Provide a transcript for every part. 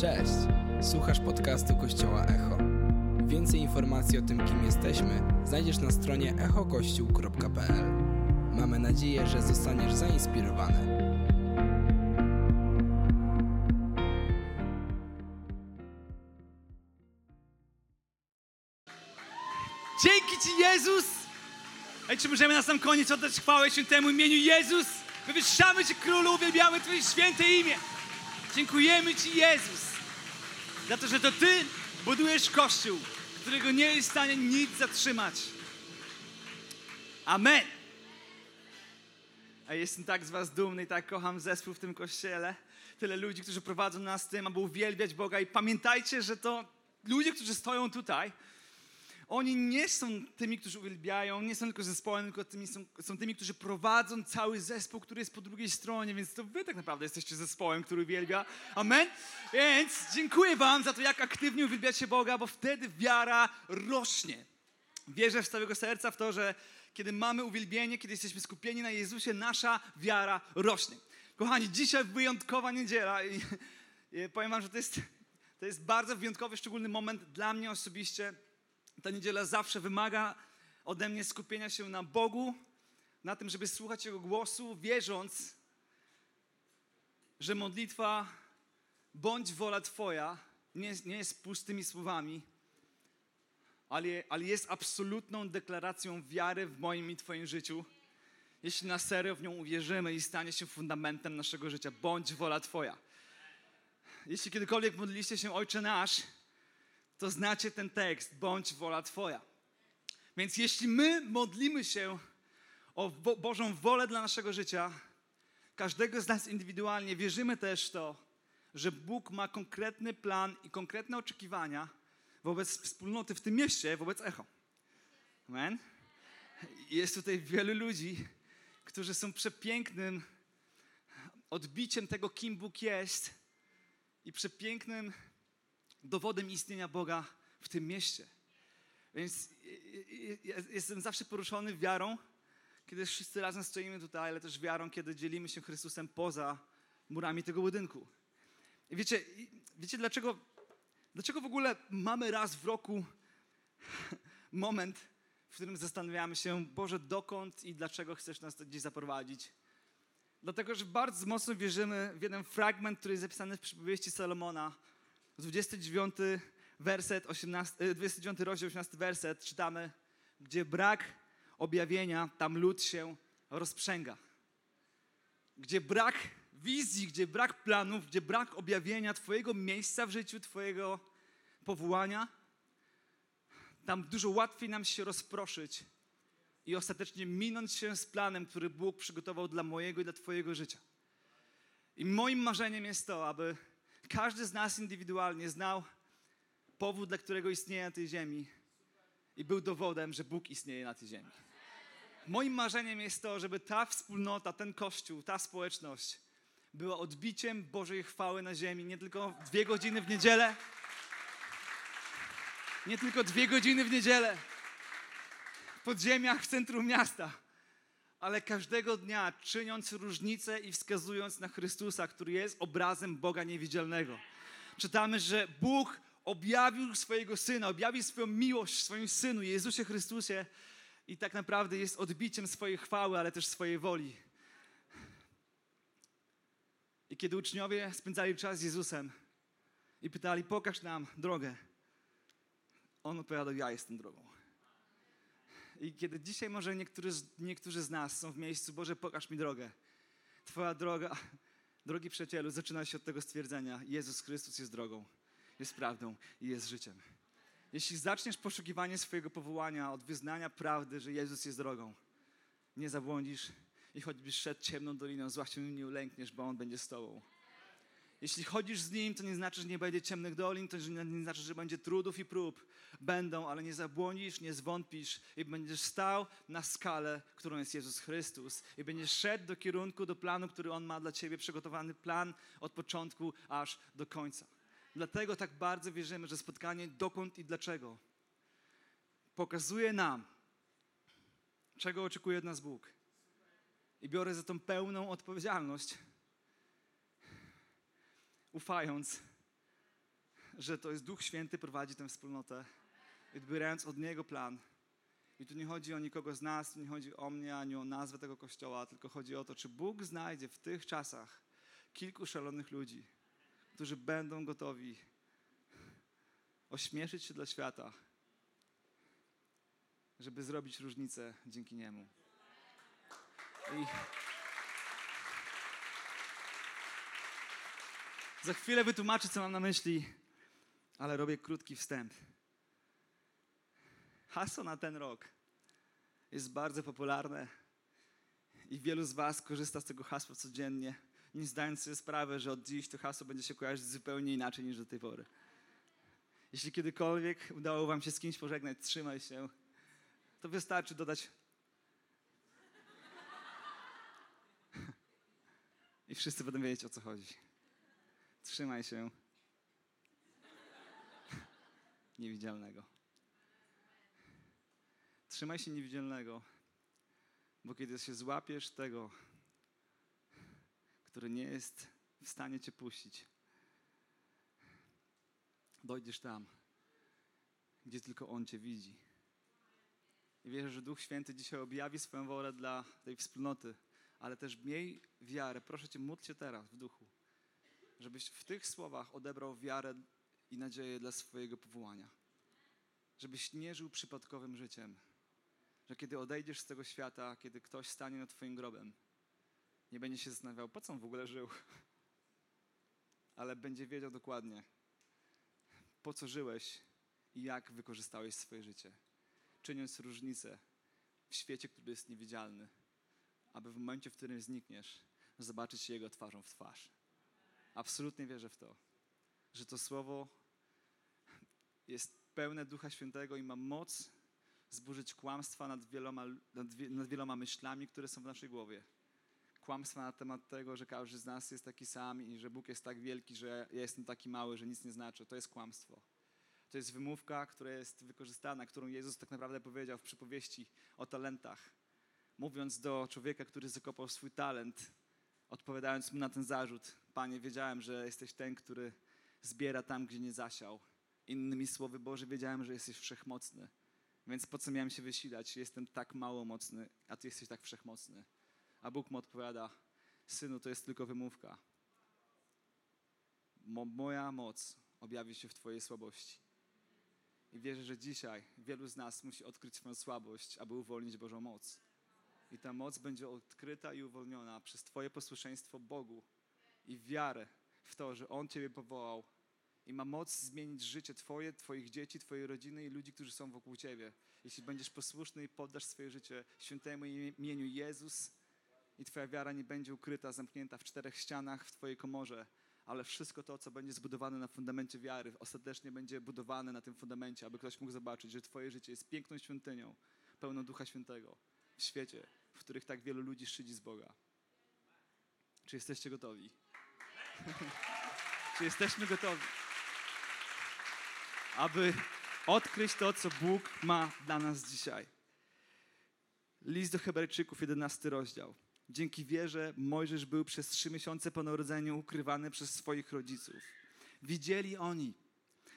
Cześć! Słuchasz podcastu Kościoła Echo. Więcej informacji o tym, kim jesteśmy, znajdziesz na stronie echokościół.pl. Mamy nadzieję, że zostaniesz zainspirowany. Dzięki Ci, Jezus! Ej, czy możemy na sam koniec oddać chwałę świętemu imieniu Jezus? Wywyższamy Cię, Królu, uwielbiamy Twoje święte imię. Dziękujemy Ci, Jezus, za to, że to Ty budujesz Kościół, którego nie jest w stanie nic zatrzymać. Amen. A jestem tak z Was dumny i tak kocham zespół w tym kościele. Tyle ludzi, którzy prowadzą nas tym, aby uwielbiać Boga. I pamiętajcie, że to ludzie, którzy stoją tutaj, oni nie są tymi, którzy uwielbiają, nie są tylko zespołem, tylko tymi, są, są tymi, którzy prowadzą cały zespół, który jest po drugiej stronie, więc to wy tak naprawdę jesteście zespołem, który uwielbia. Amen? Więc dziękuję wam za to, jak aktywnie uwielbiacie Boga, bo wtedy wiara rośnie. Wierzę z całego serca w to, że kiedy mamy uwielbienie, kiedy jesteśmy skupieni na Jezusie, nasza wiara rośnie. Kochani, dzisiaj wyjątkowa niedziela i, i powiem wam, że to jest, to jest bardzo wyjątkowy, szczególny moment dla mnie osobiście. Ta niedziela zawsze wymaga ode mnie skupienia się na Bogu, na tym, żeby słuchać Jego głosu, wierząc, że modlitwa bądź wola Twoja nie, nie jest pustymi słowami, ale, ale jest absolutną deklaracją wiary w moim i Twoim życiu. Jeśli na serio w nią uwierzymy i stanie się fundamentem naszego życia, bądź wola Twoja. Jeśli kiedykolwiek modliliście się Ojcze Nasz, to znacie ten tekst, bądź wola Twoja. Więc jeśli my modlimy się o Bo Bożą wolę dla naszego życia, każdego z nas indywidualnie, wierzymy też to, że Bóg ma konkretny plan i konkretne oczekiwania wobec wspólnoty w tym mieście, wobec Echo. Amen? Jest tutaj wielu ludzi, którzy są przepięknym odbiciem tego, kim Bóg jest i przepięknym dowodem istnienia Boga w tym mieście. Więc jestem zawsze poruszony wiarą, kiedy wszyscy razem stoimy tutaj, ale też wiarą, kiedy dzielimy się Chrystusem poza murami tego budynku. I wiecie, wiecie dlaczego, dlaczego w ogóle mamy raz w roku moment, w którym zastanawiamy się, Boże, dokąd i dlaczego chcesz nas gdzieś zaprowadzić? Dlatego, że bardzo mocno wierzymy w jeden fragment, który jest zapisany w przypowieści Salomona, 29 werset, 18, 29 rozdział, 18 werset czytamy, gdzie brak objawienia, tam lud się rozprzęga. Gdzie brak wizji, gdzie brak planów, gdzie brak objawienia Twojego miejsca w życiu, Twojego powołania, tam dużo łatwiej nam się rozproszyć i ostatecznie minąć się z planem, który Bóg przygotował dla mojego i dla Twojego życia. I moim marzeniem jest to, aby każdy z nas indywidualnie znał powód, dla którego istnieje na tej ziemi i był dowodem, że Bóg istnieje na tej ziemi. Moim marzeniem jest to, żeby ta wspólnota, ten kościół, ta społeczność była odbiciem Bożej chwały na ziemi. Nie tylko dwie godziny w niedzielę, nie tylko dwie godziny w niedzielę w podziemiach w centrum miasta, ale każdego dnia czyniąc różnicę i wskazując na Chrystusa, który jest obrazem Boga niewidzialnego. Czytamy, że Bóg objawił swojego Syna, objawił swoją miłość w swoim Synu, Jezusie Chrystusie i tak naprawdę jest odbiciem swojej chwały, ale też swojej woli. I kiedy uczniowie spędzali czas z Jezusem i pytali, pokaż nam drogę, On odpowiadał, ja jestem drogą. I kiedy dzisiaj może niektórzy, niektórzy z nas są w miejscu, Boże, pokaż mi drogę. Twoja droga, drogi przyjacielu, zaczyna się od tego stwierdzenia: Jezus Chrystus jest drogą, jest prawdą i jest życiem. Jeśli zaczniesz poszukiwanie swojego powołania od wyznania prawdy, że Jezus jest drogą, nie zabłądzisz i choćbyś szedł ciemną doliną, zła się nie ulękniesz, bo On będzie z Tobą. Jeśli chodzisz z Nim, to nie znaczy, że nie będzie ciemnych dolin, to nie znaczy, że będzie trudów i prób. Będą, ale nie zabłądzisz, nie zwątpisz i będziesz stał na skalę, którą jest Jezus Chrystus. I będziesz szedł do kierunku, do planu, który On ma dla Ciebie, przygotowany plan od początku aż do końca. Dlatego tak bardzo wierzymy, że spotkanie dokąd i dlaczego pokazuje nam, czego oczekuje od nas Bóg. I biorę za tą pełną odpowiedzialność ufając, że to jest Duch Święty prowadzi tę wspólnotę, odbierając od Niego plan. I tu nie chodzi o nikogo z nas, tu nie chodzi o mnie, ani o nazwę tego kościoła, tylko chodzi o to, czy Bóg znajdzie w tych czasach kilku szalonych ludzi, którzy będą gotowi ośmieszyć się dla świata, żeby zrobić różnicę dzięki Niemu. I za chwilę wytłumaczę, co mam na myśli, ale robię krótki wstęp. Hasło na ten rok jest bardzo popularne i wielu z Was korzysta z tego hasła codziennie, nie zdając sobie sprawy, że od dziś to hasło będzie się kojarzyć zupełnie inaczej niż do tej pory. Jeśli kiedykolwiek udało Wam się z kimś pożegnać, trzymaj się, to wystarczy dodać. I wszyscy będą wiedzieć, o co chodzi. Trzymaj się niewidzialnego. Trzymaj się niewidzialnego, bo kiedy się złapiesz tego, który nie jest w stanie cię puścić, dojdziesz tam, gdzie tylko On cię widzi. I wierzę, że Duch Święty dzisiaj objawi swoją wolę dla tej wspólnoty, ale też miej wiarę. Proszę Cię, módl się teraz w duchu, żebyś w tych słowach odebrał wiarę i nadzieję dla swojego powołania. Żebyś nie żył przypadkowym życiem, że kiedy odejdziesz z tego świata, kiedy ktoś stanie nad Twoim grobem, nie będzie się zastanawiał, po co on w ogóle żył, ale będzie wiedział dokładnie, po co żyłeś i jak wykorzystałeś swoje życie, czyniąc różnicę w świecie, który jest niewidzialny, aby w momencie, w którym znikniesz, zobaczyć Jego twarzą w twarz. Absolutnie wierzę w to, że to słowo jest pełne Ducha Świętego i ma moc zburzyć kłamstwa nad wieloma, nad, nad wieloma myślami, które są w naszej głowie. Kłamstwa na temat tego, że każdy z nas jest taki sam i że Bóg jest tak wielki, że ja jestem taki mały, że nic nie znaczy. To jest kłamstwo. To jest wymówka, która jest wykorzystana, którą Jezus tak naprawdę powiedział w przypowieści o talentach. Mówiąc do człowieka, który zakopał swój talent, odpowiadając mu na ten zarzut: Panie, wiedziałem, że jesteś ten, który zbiera tam, gdzie nie zasiał. Innymi słowy, Boże, wiedziałem, że jesteś wszechmocny. Więc po co miałem się wysilać? Jestem tak mało mocny, a Ty jesteś tak wszechmocny. A Bóg mu odpowiada: Synu, to jest tylko wymówka. Mo moja moc objawi się w Twojej słabości. I wierzę, że dzisiaj wielu z nas musi odkryć swoją słabość, aby uwolnić Bożą moc. I ta moc będzie odkryta i uwolniona przez Twoje posłuszeństwo Bogu i wiarę w to, że On Ciebie powołał i ma moc zmienić życie Twoje, Twoich dzieci, Twojej rodziny i ludzi, którzy są wokół Ciebie. Jeśli będziesz posłuszny i poddasz swoje życie świętemu imieniu Jezus i Twoja wiara nie będzie ukryta, zamknięta w czterech ścianach w Twojej komorze, ale wszystko to, co będzie zbudowane na fundamencie wiary, ostatecznie będzie budowane na tym fundamencie, aby ktoś mógł zobaczyć, że Twoje życie jest piękną świątynią, pełną Ducha Świętego w świecie, w których tak wielu ludzi szydzi z Boga. Czy jesteście gotowi? Czy jesteśmy gotowi? Aby odkryć to, co Bóg ma dla nas dzisiaj. List do Hebrajczyków, 11 rozdział. Dzięki wierze Mojżesz był przez trzy miesiące po narodzeniu ukrywany przez swoich rodziców. Widzieli oni,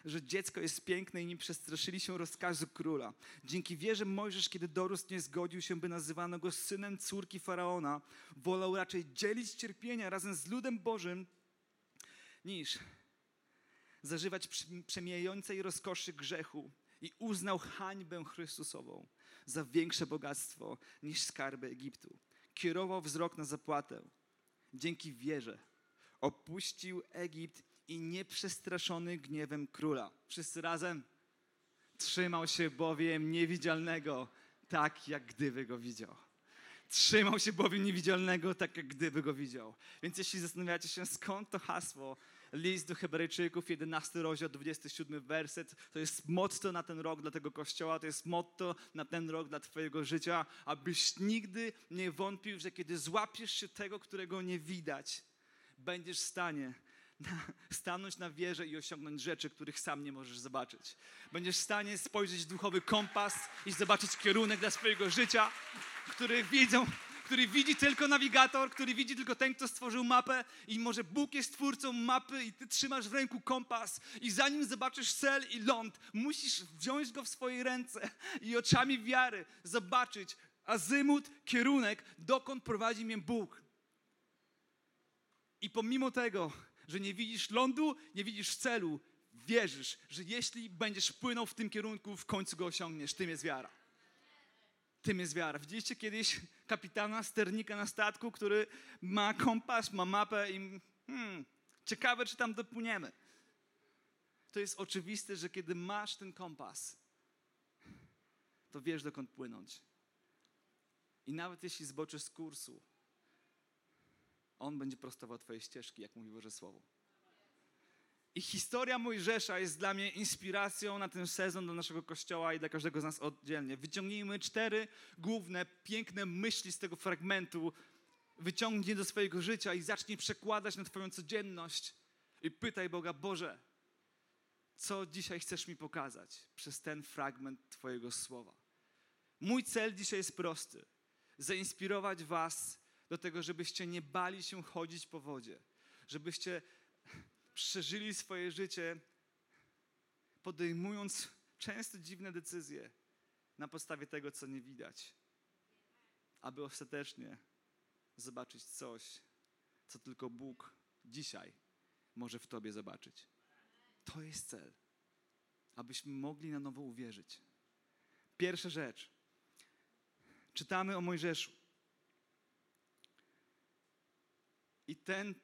że dziecko jest piękne i nie przestraszyli się rozkazu króla. Dzięki wierze Mojżesz, kiedy dorósł, nie zgodził się, by nazywano go synem córki Faraona. Wolał raczej dzielić cierpienia razem z ludem Bożym, niż zażywać przemijającej rozkoszy grzechu i uznał hańbę Chrystusową za większe bogactwo niż skarby Egiptu. Kierował wzrok na zapłatę. Dzięki wierze opuścił Egipt i nieprzestraszony gniewem króla. Wszyscy razem? Trzymał się bowiem niewidzialnego, tak jak gdyby go widział. Trzymał się bowiem niewidzialnego, tak jak gdyby go widział. Więc jeśli zastanawiacie się, skąd to hasło, list do Hebrajczyków, 11 rozdział, 27 werset, to jest motto na ten rok dla tego kościoła, to jest motto na ten rok dla Twojego życia, abyś nigdy nie wątpił, że kiedy złapiesz się tego, którego nie widać, będziesz w stanie stanąć na wieży i osiągnąć rzeczy, których sam nie możesz zobaczyć. Będziesz w stanie spojrzeć w duchowy kompas i zobaczyć kierunek dla swojego życia, który widzą, który widzi tylko nawigator, który widzi tylko ten, kto stworzył mapę i może Bóg jest twórcą mapy i ty trzymasz w ręku kompas i zanim zobaczysz cel i ląd, musisz wziąć go w swoje ręce i oczami wiary zobaczyć azymut, kierunek, dokąd prowadzi mnie Bóg. I pomimo tego, że nie widzisz lądu, nie widzisz celu, wierzysz, że jeśli będziesz płynął w tym kierunku, w końcu go osiągniesz. Tym jest wiara. Tym jest wiara. Widzieliście kiedyś kapitana sternika na statku, który ma kompas, ma mapę i hmm, ciekawe, czy tam dopłyniemy. To jest oczywiste, że kiedy masz ten kompas, to wiesz, dokąd płynąć. I nawet jeśli zboczysz z kursu, on będzie prostował Twoje ścieżki, jak mówi Boże Słowo. I historia Mojżesza jest dla mnie inspiracją na ten sezon dla naszego kościoła i dla każdego z nas oddzielnie. Wyciągnijmy cztery główne, piękne myśli z tego fragmentu, wyciągnij do swojego życia i zacznij przekładać na Twoją codzienność. I pytaj Boga, Boże, co dzisiaj chcesz mi pokazać przez ten fragment Twojego słowa. Mój cel dzisiaj jest prosty: zainspirować Was do tego, żebyście nie bali się chodzić po wodzie, żebyście przeżyli swoje życie, podejmując często dziwne decyzje na podstawie tego, co nie widać, aby ostatecznie zobaczyć coś, co tylko Bóg dzisiaj może w Tobie zobaczyć. To jest cel, abyśmy mogli na nowo uwierzyć. Pierwsza rzecz. Czytamy o Mojżeszu. I ten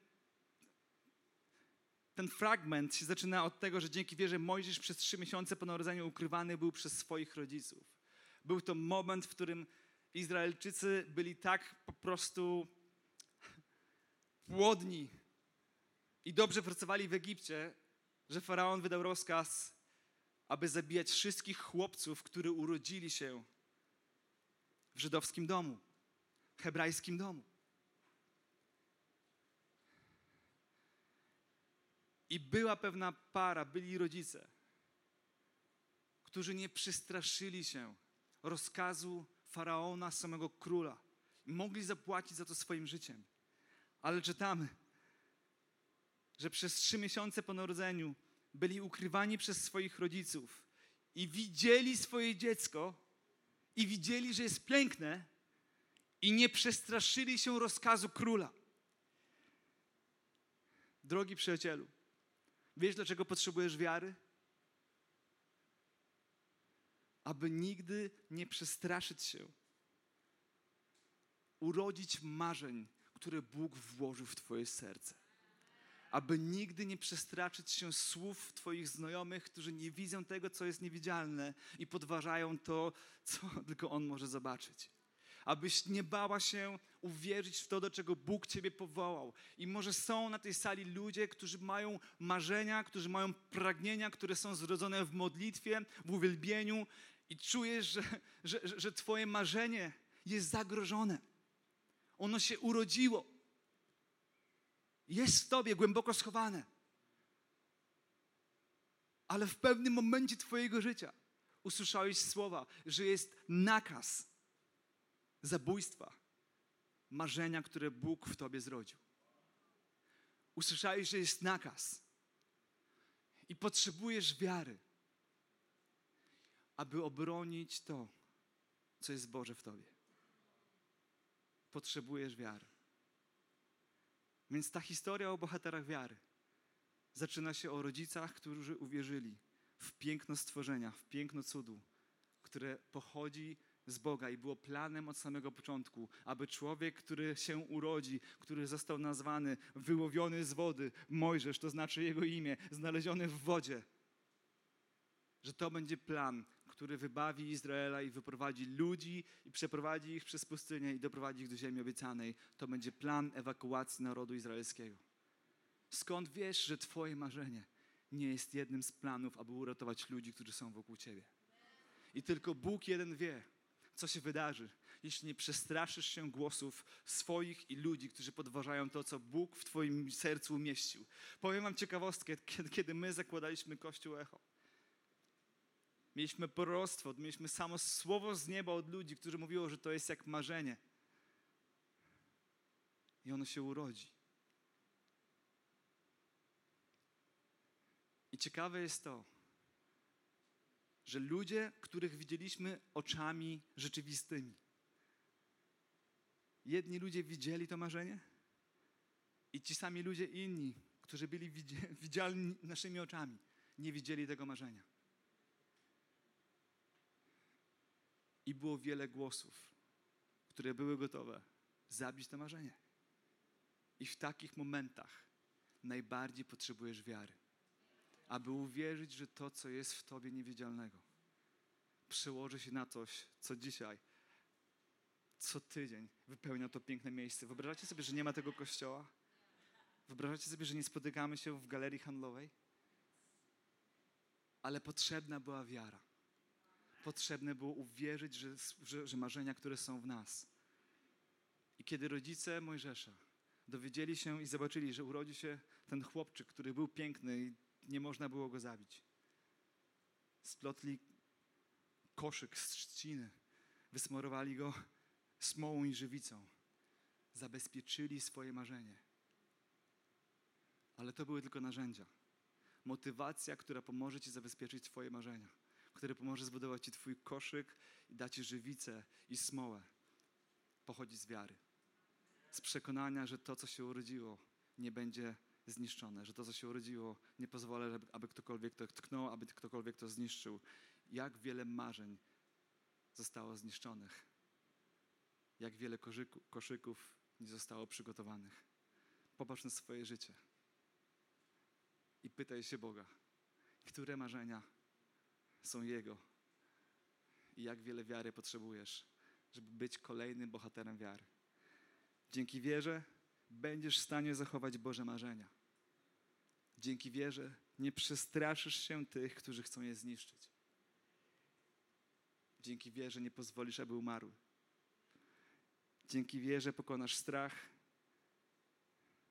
ten fragment się zaczyna od tego, że dzięki wierze Mojżesz przez trzy miesiące po narodzeniu ukrywany był przez swoich rodziców. Był to moment, w którym Izraelczycy byli tak po prostu płodni i dobrze pracowali w Egipcie, że faraon wydał rozkaz, aby zabijać wszystkich chłopców, którzy urodzili się w żydowskim domu, hebrajskim domu. I była pewna para, byli rodzice, którzy nie przestraszyli się rozkazu faraona, samego króla. Mogli zapłacić za to swoim życiem. Ale czytamy, że przez trzy miesiące po narodzeniu byli ukrywani przez swoich rodziców i widzieli swoje dziecko i widzieli, że jest piękne i nie przestraszyli się rozkazu króla. Drogi przyjacielu, Wiesz, dlaczego potrzebujesz wiary? Aby nigdy nie przestraszyć się, urodzić marzeń, które Bóg włożył w Twoje serce. Aby nigdy nie przestraszyć się słów Twoich znajomych, którzy nie widzą tego, co jest niewidzialne i podważają to, co tylko On może zobaczyć abyś nie bała się uwierzyć w to, do czego Bóg Ciebie powołał. I może są na tej sali ludzie, którzy mają marzenia, którzy mają pragnienia, które są zrodzone w modlitwie, w uwielbieniu i czujesz, że, że, że Twoje marzenie jest zagrożone. Ono się urodziło. Jest w Tobie głęboko schowane. Ale w pewnym momencie Twojego życia usłyszałeś słowa, że jest nakaz zabójstwa, marzenia, które Bóg w tobie zrodził. Usłyszałeś, że jest nakaz i potrzebujesz wiary, aby obronić to, co jest Boże w tobie. Potrzebujesz wiary. Więc ta historia o bohaterach wiary zaczyna się o rodzicach, którzy uwierzyli w piękno stworzenia, w piękno cudu, które pochodzi z Boga i było planem od samego początku, aby człowiek, który się urodzi, który został nazwany, wyłowiony z wody, Mojżesz, to znaczy jego imię, znaleziony w wodzie, że to będzie plan, który wybawi Izraela i wyprowadzi ludzi i przeprowadzi ich przez pustynię i doprowadzi ich do ziemi obiecanej. To będzie plan ewakuacji narodu izraelskiego. Skąd wiesz, że Twoje marzenie nie jest jednym z planów, aby uratować ludzi, którzy są wokół Ciebie? I tylko Bóg jeden wie, co się wydarzy, jeśli nie przestraszysz się głosów swoich i ludzi, którzy podważają to, co Bóg w Twoim sercu umieścił. Powiem Wam ciekawostkę, kiedy, my zakładaliśmy Kościół Echo. Mieliśmy proroctwo, mieliśmy samo słowo z nieba od ludzi, którzy mówiło, że to jest jak marzenie. i ono się urodzi. I ciekawe jest to, że ludzie, których widzieliśmy oczami rzeczywistymi, jedni ludzie widzieli to marzenie i ci sami ludzie inni, którzy byli widzialni naszymi oczami, nie widzieli tego marzenia. I było wiele głosów, które były gotowe zabić to marzenie. I w takich momentach najbardziej potrzebujesz wiary, aby uwierzyć, że to, co jest w tobie niewidzialnego, przełoży się na coś, co dzisiaj, co tydzień wypełnia to piękne miejsce. Wyobrażacie sobie, że nie ma tego kościoła? Wyobrażacie sobie, że nie spotykamy się w galerii handlowej? Ale potrzebna była wiara. Potrzebne było uwierzyć, że, że, że marzenia, które są w nas. I kiedy rodzice Mojżesza dowiedzieli się i zobaczyli, że urodzi się ten chłopczyk, który był piękny i nie można było go zabić, splotli koszyk z trzciny, wysmarowali go smołą i żywicą, zabezpieczyli swoje marzenie. Ale to były tylko narzędzia. Motywacja, która pomoże Ci zabezpieczyć Twoje marzenia, która pomoże zbudować Ci Twój koszyk i dać Ci żywicę i smołę, pochodzi z wiary. Z przekonania, że to, co się urodziło, nie będzie zniszczone, że to, co się urodziło, nie pozwolę, aby ktokolwiek to tknął, aby ktokolwiek to zniszczył. Jak wiele marzeń zostało zniszczonych, jak wiele koszyków nie zostało przygotowanych. Popatrz na swoje życie i pytaj się Boga, które marzenia są Jego i jak wiele wiary potrzebujesz, żeby być kolejnym bohaterem wiary. Dzięki wierze będziesz w stanie zachować Boże marzenia. Dzięki wierze nie przestraszysz się tych, którzy chcą je zniszczyć. Dzięki wierze nie pozwolisz, aby umarły. Dzięki wierze pokonasz strach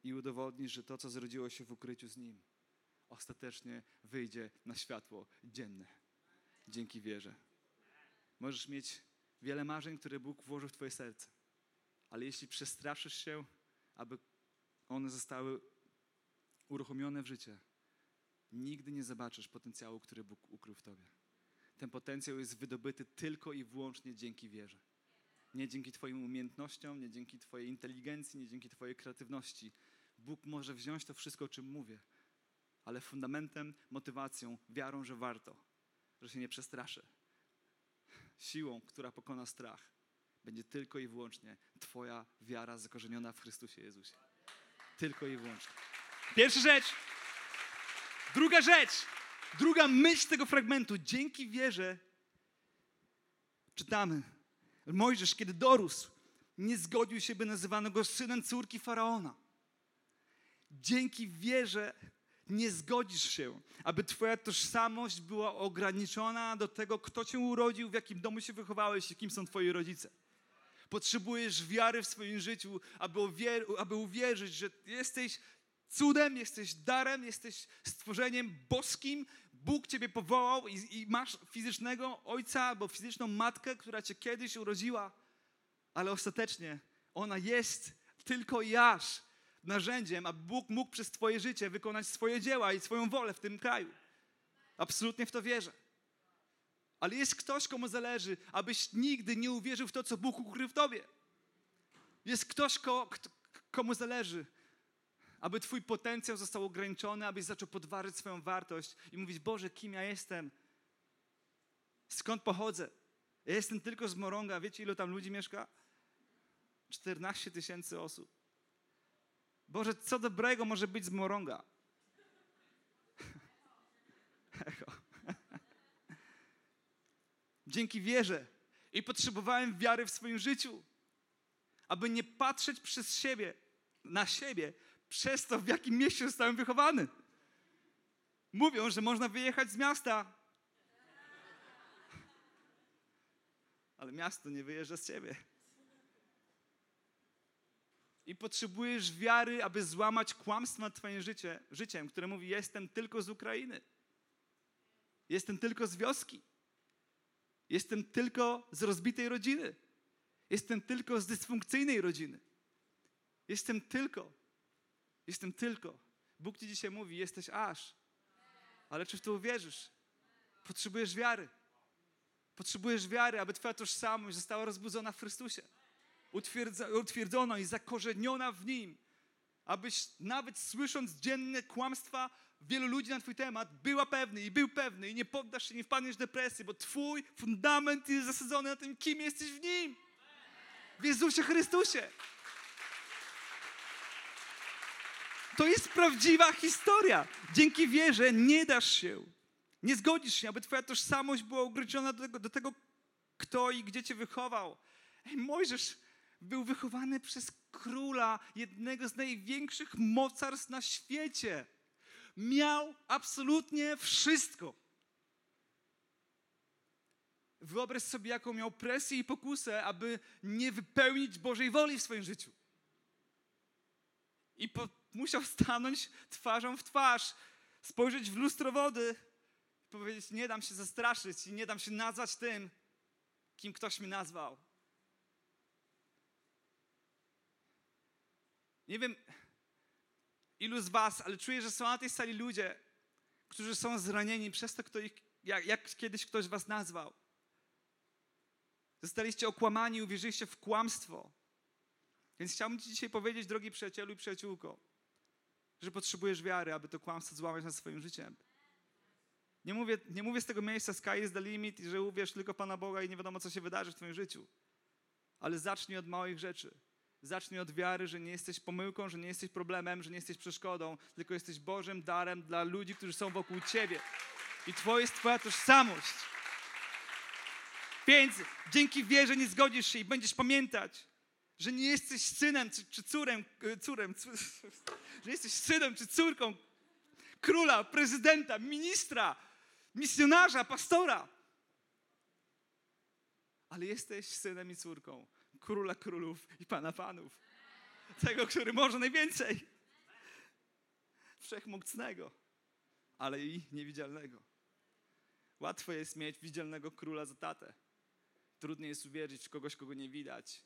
i udowodnisz, że to, co zrodziło się w ukryciu z Nim, ostatecznie wyjdzie na światło dzienne. Dzięki wierze. Możesz mieć wiele marzeń, które Bóg włożył w Twoje serce, ale jeśli przestraszysz się, aby one zostały uruchomione w życie, nigdy nie zobaczysz potencjału, który Bóg ukrył w Tobie. Ten potencjał jest wydobyty tylko i wyłącznie dzięki wierze. Nie dzięki Twoim umiejętnościom, nie dzięki Twojej inteligencji, nie dzięki Twojej kreatywności. Bóg może wziąć to wszystko, o czym mówię, ale fundamentem, motywacją, wiarą, że warto, że się nie przestraszę, siłą, która pokona strach, będzie tylko i wyłącznie Twoja wiara zakorzeniona w Chrystusie Jezusie. Tylko i wyłącznie. Pierwsza rzecz. Druga rzecz. Druga myśl tego fragmentu. Dzięki wierze czytamy. Mojżesz, kiedy dorósł, nie zgodził się, by nazywano go synem córki faraona. Dzięki wierze nie zgodzisz się, aby Twoja tożsamość była ograniczona do tego, kto Cię urodził, w jakim domu się wychowałeś i kim są Twoi rodzice. Potrzebujesz wiary w swoim życiu, aby, uwier- aby uwierzyć, że jesteś cudem, jesteś darem, jesteś stworzeniem boskim. Bóg Ciebie powołał i, i masz fizycznego ojca albo fizyczną matkę, która Cię kiedyś urodziła, ale ostatecznie ona jest tylko jasz narzędziem, aby Bóg mógł przez Twoje życie wykonać swoje dzieła i swoją wolę w tym kraju. Absolutnie w to wierzę. Ale jest ktoś, komu zależy, abyś nigdy nie uwierzył w to, co Bóg ukrył w Tobie. Jest ktoś, komu zależy, aby Twój potencjał został ograniczony, abyś zaczął podważyć swoją wartość i mówić: Boże, kim ja jestem? Skąd pochodzę? Ja jestem tylko z Moronga. Wiecie, ilu tam ludzi mieszka? 14 tysięcy osób. Boże, co dobrego może być z Moronga? Echo. Dzięki wierze i potrzebowałem wiary w swoim życiu, aby nie patrzeć przez siebie, na siebie, przez to, w jakim mieście zostałem wychowany. Mówią, że można wyjechać z miasta, ale miasto nie wyjeżdża z ciebie. I potrzebujesz wiary, aby złamać kłamstwo nad Twoim życie, życiem, które mówi: Jestem tylko z Ukrainy. Jestem tylko z wioski. Jestem tylko z rozbitej rodziny. Jestem tylko z dysfunkcyjnej rodziny. Jestem tylko. Jestem tylko. Bóg ci dzisiaj mówi, jesteś aż. Ale czy w to uwierzysz? Potrzebujesz wiary. Potrzebujesz wiary, aby Twoja tożsamość została rozbudzona w Chrystusie. Utwierdzona i zakorzeniona w Nim. Abyś nawet słysząc dzienne kłamstwa wielu ludzi na Twój temat, była pewny i był pewny i nie poddasz się, nie wpadniesz w depresję, bo Twój fundament jest zasadzony na tym, kim jesteś w Nim. W Jezusie Chrystusie. To jest prawdziwa historia. Dzięki wierze nie dasz się, nie zgodzisz się, aby twoja tożsamość była ugryziona do tego, do tego kto i gdzie cię wychował. Ej, Mojżesz był wychowany przez króla, jednego z największych mocarstw na świecie. Miał absolutnie wszystko. Wyobraź sobie, jaką miał presję i pokusę, aby nie wypełnić Bożej woli w swoim życiu. I po, musiał stanąć twarzą w twarz, spojrzeć w lustro wody i powiedzieć: Nie dam się zastraszyć i nie dam się nazwać tym, kim ktoś mi nazwał. Nie wiem, ilu z Was, ale czuję, że są na tej sali ludzie, którzy są zranieni przez to, kto ich, jak, jak kiedyś ktoś Was nazwał. Zostaliście okłamani, uwierzyliście w kłamstwo. Więc chciałbym Ci dzisiaj powiedzieć, drogi przyjacielu i przyjaciółko, że potrzebujesz wiary, aby to kłamstwo złamać nad swoim życiem. Nie mówię, nie mówię z tego miejsca sky is the limit i że uwierz tylko Pana Boga i nie wiadomo, co się wydarzy w Twoim życiu. Ale zacznij od małych rzeczy. Zacznij od wiary, że nie jesteś pomyłką, że nie jesteś problemem, że nie jesteś przeszkodą, tylko jesteś Bożym darem dla ludzi, którzy są wokół Ciebie. I Twoja jest Twoja tożsamość. Więc dzięki wierze nie zgodzisz się i będziesz pamiętać, że nie jesteś synem czy, czy córem, e, córem, że jesteś synem czy córką króla, prezydenta, ministra, misjonarza, pastora. Ale jesteś synem i córką króla królów i pana panów. Tego, który może najwięcej. Wszechmocnego, ale i niewidzialnego. Łatwo jest mieć widzialnego króla za tatę. Trudniej jest uwierzyć w kogoś, kogo nie widać,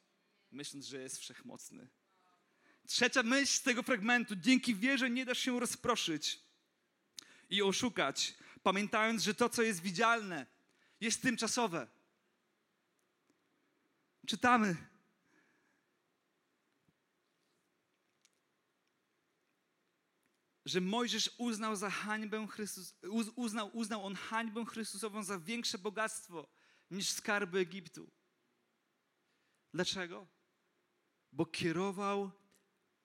myśląc, że jest wszechmocny. Trzecia myśl z tego fragmentu. Dzięki wierze nie dasz się rozproszyć i oszukać, pamiętając, że to, co jest widzialne, jest tymczasowe. Czytamy. Że Mojżesz uznał za hańbę Chrystus, uznał, uznał on hańbę Chrystusową za większe bogactwo niż skarby Egiptu. Dlaczego? Bo kierował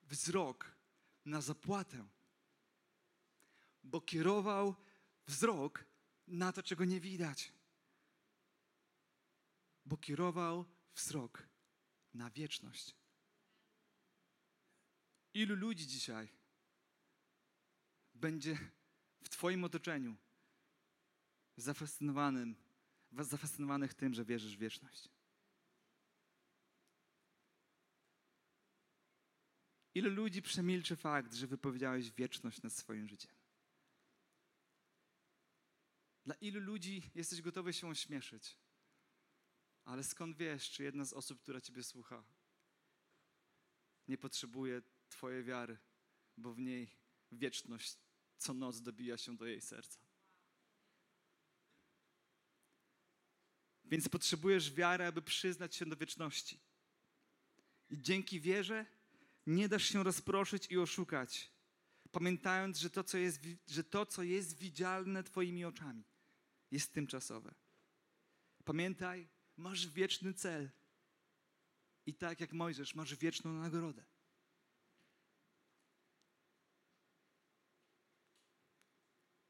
wzrok na zapłatę. Bo kierował wzrok na to, czego nie widać. Bo kierował wzrok na wieczność. Ilu ludzi dzisiaj będzie w Twoim otoczeniu zafascynowanym, zafascynowanych tym, że wierzysz w wieczność? Ilu ludzi przemilczy fakt, że wypowiedziałeś wieczność nad swoim życiem? Dla ilu ludzi jesteś gotowy się ośmieszyć? Ale skąd wiesz, czy jedna z osób, która Ciebie słucha, nie potrzebuje Twojej wiary, bo w niej wieczność co noc dobija się do jej serca? Więc potrzebujesz wiary, aby przyznać się do wieczności. I dzięki wierze nie dasz się rozproszyć i oszukać, pamiętając, że to, co jest, że to, co jest widzialne Twoimi oczami, jest tymczasowe. Pamiętaj, masz wieczny cel. I tak jak Mojżesz, masz wieczną nagrodę.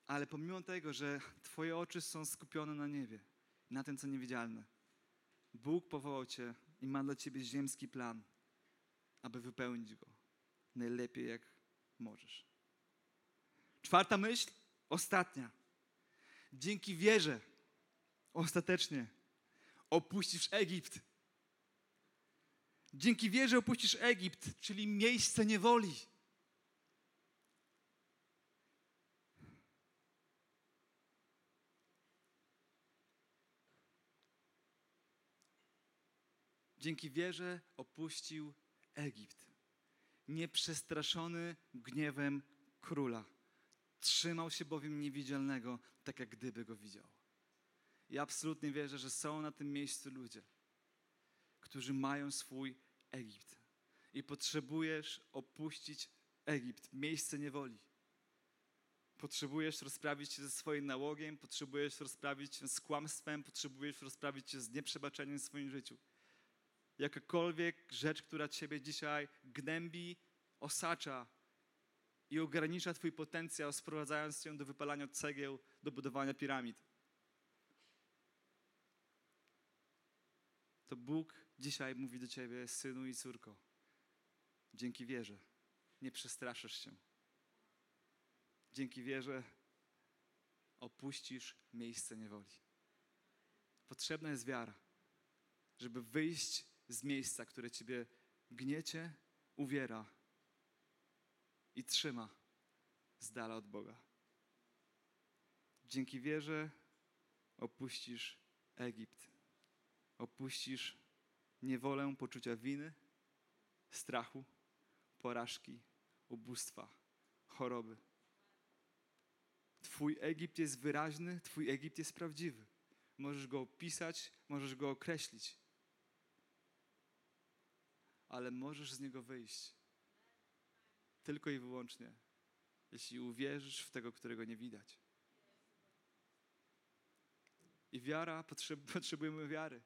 Ale pomimo tego, że Twoje oczy są skupione na niebie, na tym, co niewidzialne, Bóg powołał Cię i ma dla Ciebie ziemski plan, aby wypełnić go najlepiej, jak możesz. Czwarta myśl, ostatnia. Dzięki wierze ostatecznie opuścisz Egipt. Dzięki wierze opuścisz Egipt, czyli miejsce niewoli. Dzięki wierze opuścił Egipt. nieprzestraszony gniewem króla. Trzymał się bowiem niewidzialnego, tak jak gdyby go widział. I absolutnie wierzę, że są na tym miejscu ludzie, którzy mają swój Egipt. I potrzebujesz opuścić Egipt, miejsce niewoli. Potrzebujesz rozprawić się ze swoim nałogiem, potrzebujesz rozprawić się z kłamstwem, potrzebujesz rozprawić się z nieprzebaczeniem w swoim życiu. Jakakolwiek rzecz, która ciebie dzisiaj gnębi, osacza i ogranicza twój potencjał, sprowadzając cię do wypalania cegieł, do budowania piramid. To Bóg dzisiaj mówi do ciebie, synu i córko, dzięki wierze nie przestraszysz się. Dzięki wierze opuścisz miejsce niewoli. Potrzebna jest wiara, żeby wyjść z miejsca, które ciebie gniecie, uwiera i trzyma z dala od Boga. Dzięki wierze opuścisz Egipt. Opuścisz niewolę poczucia winy, strachu, porażki, ubóstwa, choroby. Twój Egipt jest wyraźny, Twój Egipt jest prawdziwy. Możesz go opisać, możesz go określić, ale możesz z niego wyjść tylko i wyłącznie, jeśli uwierzysz w tego, którego nie widać. I wiara, potrzeb, potrzebujemy wiary.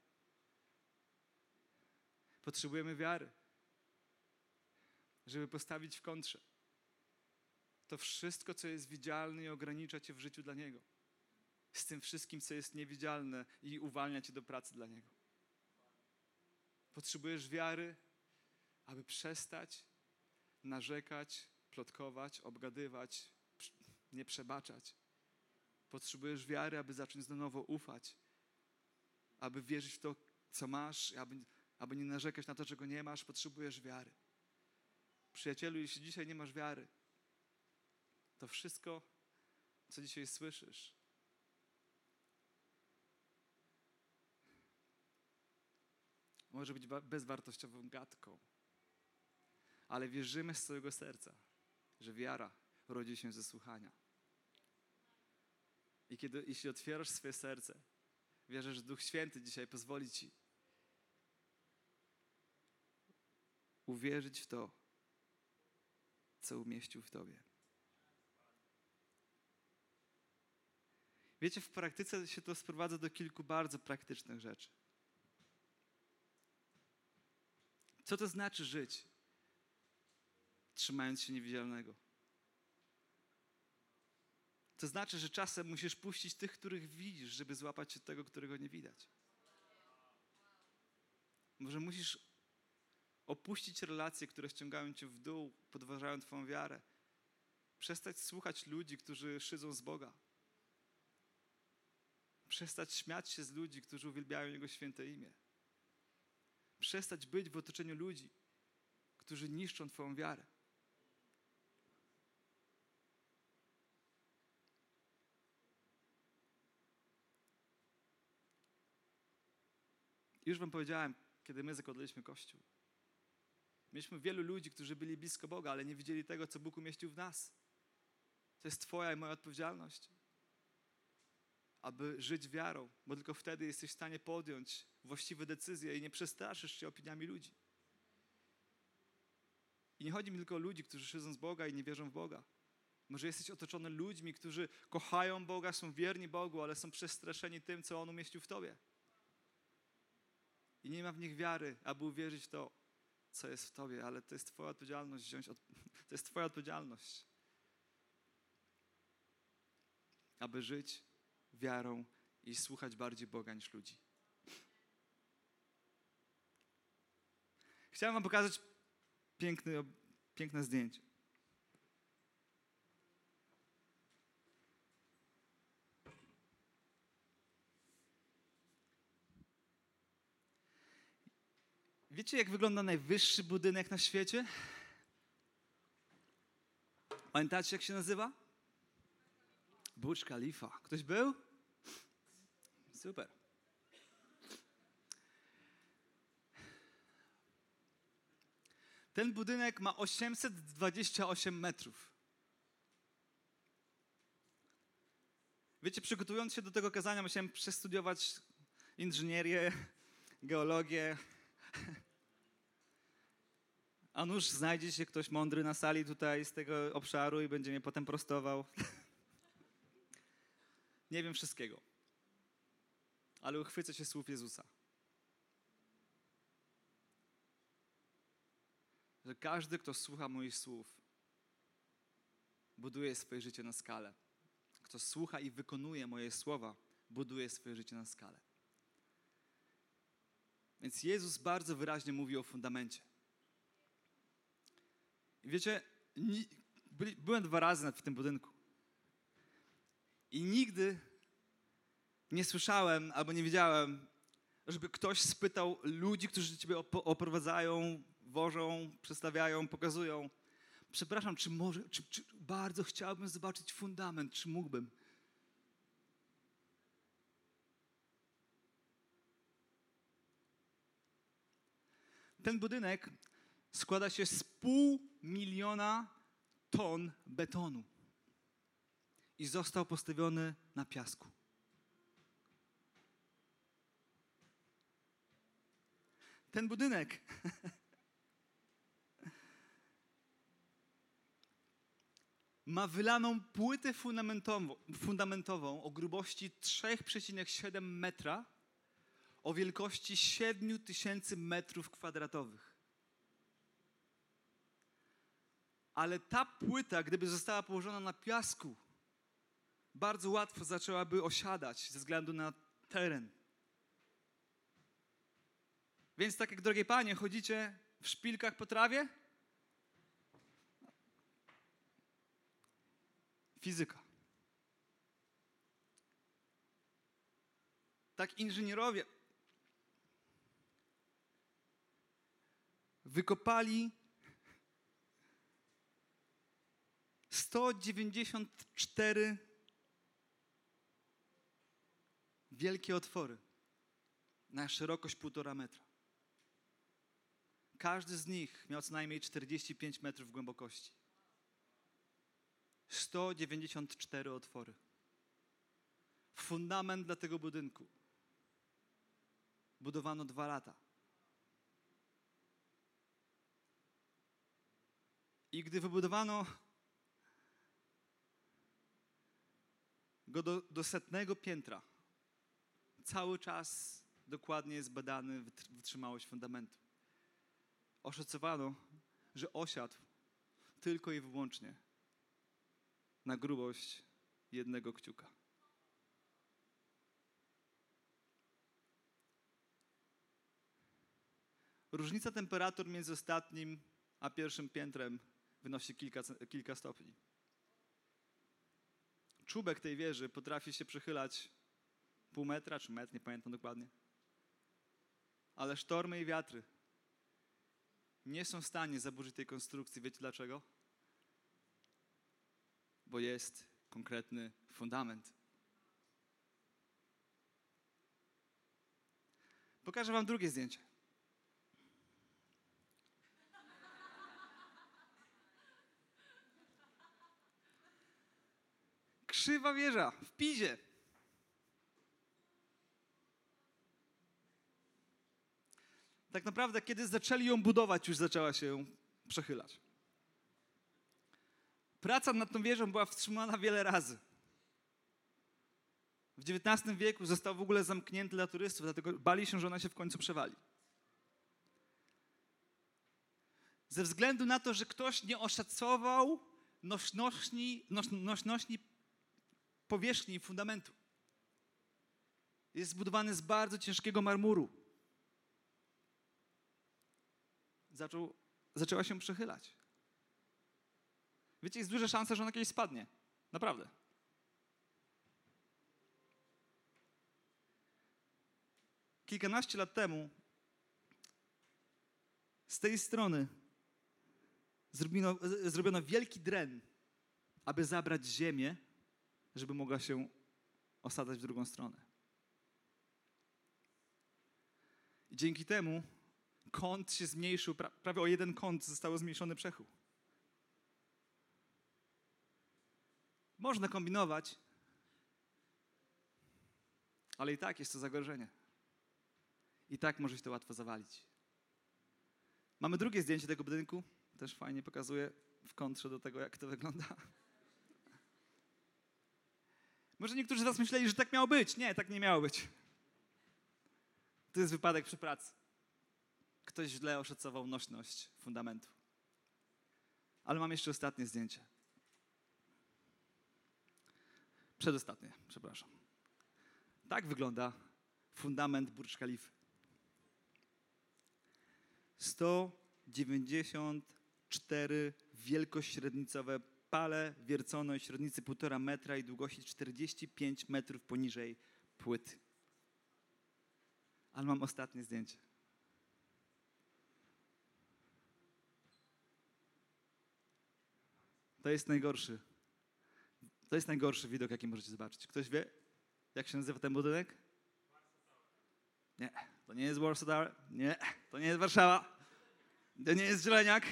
Potrzebujemy wiary, żeby postawić w kontrze to wszystko, co jest widzialne i ogranicza cię w życiu dla Niego. Z tym wszystkim, co jest niewidzialne i uwalnia cię do pracy dla Niego. Potrzebujesz wiary, aby przestać narzekać, plotkować, obgadywać, nie przebaczać. Potrzebujesz wiary, aby zacząć na nowo ufać, aby wierzyć w to, co masz, aby, aby nie narzekać na to, czego nie masz. Potrzebujesz wiary. Przyjacielu, jeśli dzisiaj nie masz wiary, to wszystko, co dzisiaj słyszysz, może być bezwartościową gadką, ale wierzymy z całego serca, że wiara rodzi się ze słuchania. I kiedy, jeśli otwierasz swoje serce, wierzę, że Duch Święty dzisiaj pozwoli Ci uwierzyć w to, co umieścił w Tobie. Wiecie, w praktyce się to sprowadza do kilku bardzo praktycznych rzeczy. Co to znaczy żyć, trzymając się niewidzialnego? To znaczy, że czasem musisz puścić tych, których widzisz, żeby złapać się tego, którego nie widać. Może musisz opuścić relacje, które ściągają cię w dół, podważają Twoją wiarę. Przestać słuchać ludzi, którzy szydzą z Boga. Przestać śmiać się z ludzi, którzy uwielbiają Jego święte imię. Przestać być w otoczeniu ludzi, którzy niszczą Twoją wiarę. Już Wam powiedziałem, kiedy my zakładaliśmy Kościół. Mieliśmy wielu ludzi, którzy byli blisko Boga, ale nie widzieli tego, co Bóg umieścił w nas. To jest Twoja i moja odpowiedzialność aby żyć wiarą, bo tylko wtedy jesteś w stanie podjąć właściwe decyzje i nie przestraszysz się opiniami ludzi. I nie chodzi mi tylko o ludzi, którzy szydzą z Boga i nie wierzą w Boga. Może jesteś otoczony ludźmi, którzy kochają Boga, są wierni Bogu, ale są przestraszeni tym, co On umieścił w Tobie. I nie ma w nich wiary, aby uwierzyć w to, co jest w Tobie, ale to jest Twoja odpowiedzialność wziąć, od... to jest Twoja odpowiedzialność, aby żyć wiarą i słuchać bardziej Boga niż ludzi. Chciałem Wam pokazać piękny, piękne zdjęcie. Wiecie, jak wygląda najwyższy budynek na świecie? Pamiętacie, jak się nazywa? Burj Khalifa. Ktoś był? Super. Ten budynek ma 828 metrów. Wiecie, przygotowując się do tego kazania, musiałem przestudiować inżynierię, geologię. A nuż znajdzie się ktoś mądry na sali tutaj z tego obszaru i będzie mnie potem prostował. Nie wiem wszystkiego, ale uchwycę się słów Jezusa. Że każdy, kto słucha moich słów, buduje swoje życie na skalę. Kto słucha i wykonuje moje słowa, buduje swoje życie na skalę. Więc Jezus bardzo wyraźnie mówi o fundamencie. Wiecie, ni- byli, byłem dwa razy w tym budynku. I nigdy nie słyszałem albo nie widziałem, żeby ktoś spytał ludzi, którzy ciebie opo- oprowadzają, wożą, przedstawiają, pokazują. Przepraszam, czy może, czy, czy bardzo chciałbym zobaczyć fundament, czy mógłbym? Ten budynek składa się z pół miliona ton betonu i został postawiony na piasku. Ten budynek ma wylaną płytę fundamentową, fundamentową o grubości 3,7 metra o wielkości 7000 metrów kwadratowych. Ale ta płyta, gdyby została położona na piasku, bardzo łatwo zaczęłaby osiadać ze względu na teren. Więc tak jak, drogie panie, chodzicie w szpilkach po trawie? Fizyka. Tak inżynierowie wykopali 194 wielkie otwory na szerokość półtora metra. Każdy z nich miał co najmniej 45 metrów głębokości. 194 otwory. Fundament dla tego budynku budowano dwa lata. I gdy wybudowano go do, do setnego piętra, cały czas dokładnie jest badany wytr- wytrzymałość fundamentu. Oszacowano, że osiadł tylko i wyłącznie na grubość jednego kciuka. Różnica temperatur między ostatnim a pierwszym piętrem wynosi kilka, kilka stopni. Czubek tej wieży potrafi się przychylać pół metra czy metr, nie pamiętam dokładnie. Ale sztormy i wiatry nie są w stanie zaburzyć tej konstrukcji. Wiecie dlaczego? Bo jest konkretny fundament. Pokażę Wam drugie zdjęcie. Krzywa wieża w Pizie. Tak naprawdę, kiedy zaczęli ją budować, już zaczęła się przechylać. Praca nad tą wieżą była wstrzymana wiele razy. W XIX wieku został w ogóle zamknięty dla turystów, dlatego bali się, że ona się w końcu przewali. Ze względu na to, że ktoś nie oszacował nośności, noś, nośności powierzchni fundamentu. Jest zbudowany z bardzo ciężkiego marmuru. Zaczął, zaczęła się przechylać. Wiecie, jest duża szansa, że ona kiedyś spadnie. Naprawdę. Kilkanaście lat temu z tej strony zrobiono, zrobiono wielki dren, aby zabrać ziemię, żeby mogła się osadzać w drugą stronę. I dzięki temu kąt się zmniejszył, pra, prawie o jeden kąt zostało zmniejszony przechył. Można kombinować, ale i tak jest to zagrożenie. I tak może się to łatwo zawalić. Mamy drugie zdjęcie tego budynku, też fajnie pokazuje w kontrze do tego, jak to wygląda. Może niektórzy z Was myśleli, że tak miało być. Nie, tak nie miało być. To jest wypadek przy pracy. Ktoś źle oszacował nośność fundamentu. Ale mam jeszcze ostatnie zdjęcie. Przedostatnie, przepraszam. Tak wygląda fundament Burj Khalifa. 194 wielkośrednicowe pale wiercone o średnicy 1,5 metra i długości 45 metrów poniżej płyty. Ale mam ostatnie zdjęcie. To jest najgorszy. To jest najgorszy widok, jaki możecie zobaczyć. Ktoś wie, jak się nazywa ten budynek? Nie, to nie jest Warsaw Tower. Nie, to nie jest Warszawa. To nie jest Zieleniak.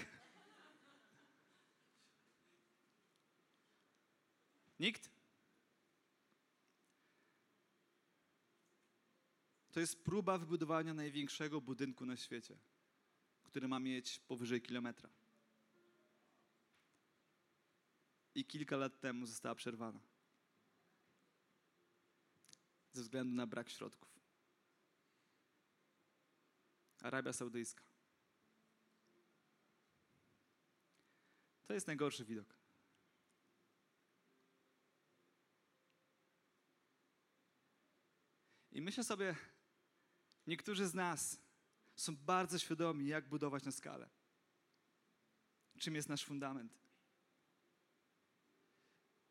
Nikt? To jest próba wybudowania największego budynku na świecie, który ma mieć powyżej kilometra. I kilka lat temu została przerwana. Ze względu na brak środków. Arabia Saudyjska. To jest najgorszy widok. I myślę sobie, niektórzy z nas są bardzo świadomi, jak budować na skalę. Czym jest nasz fundament.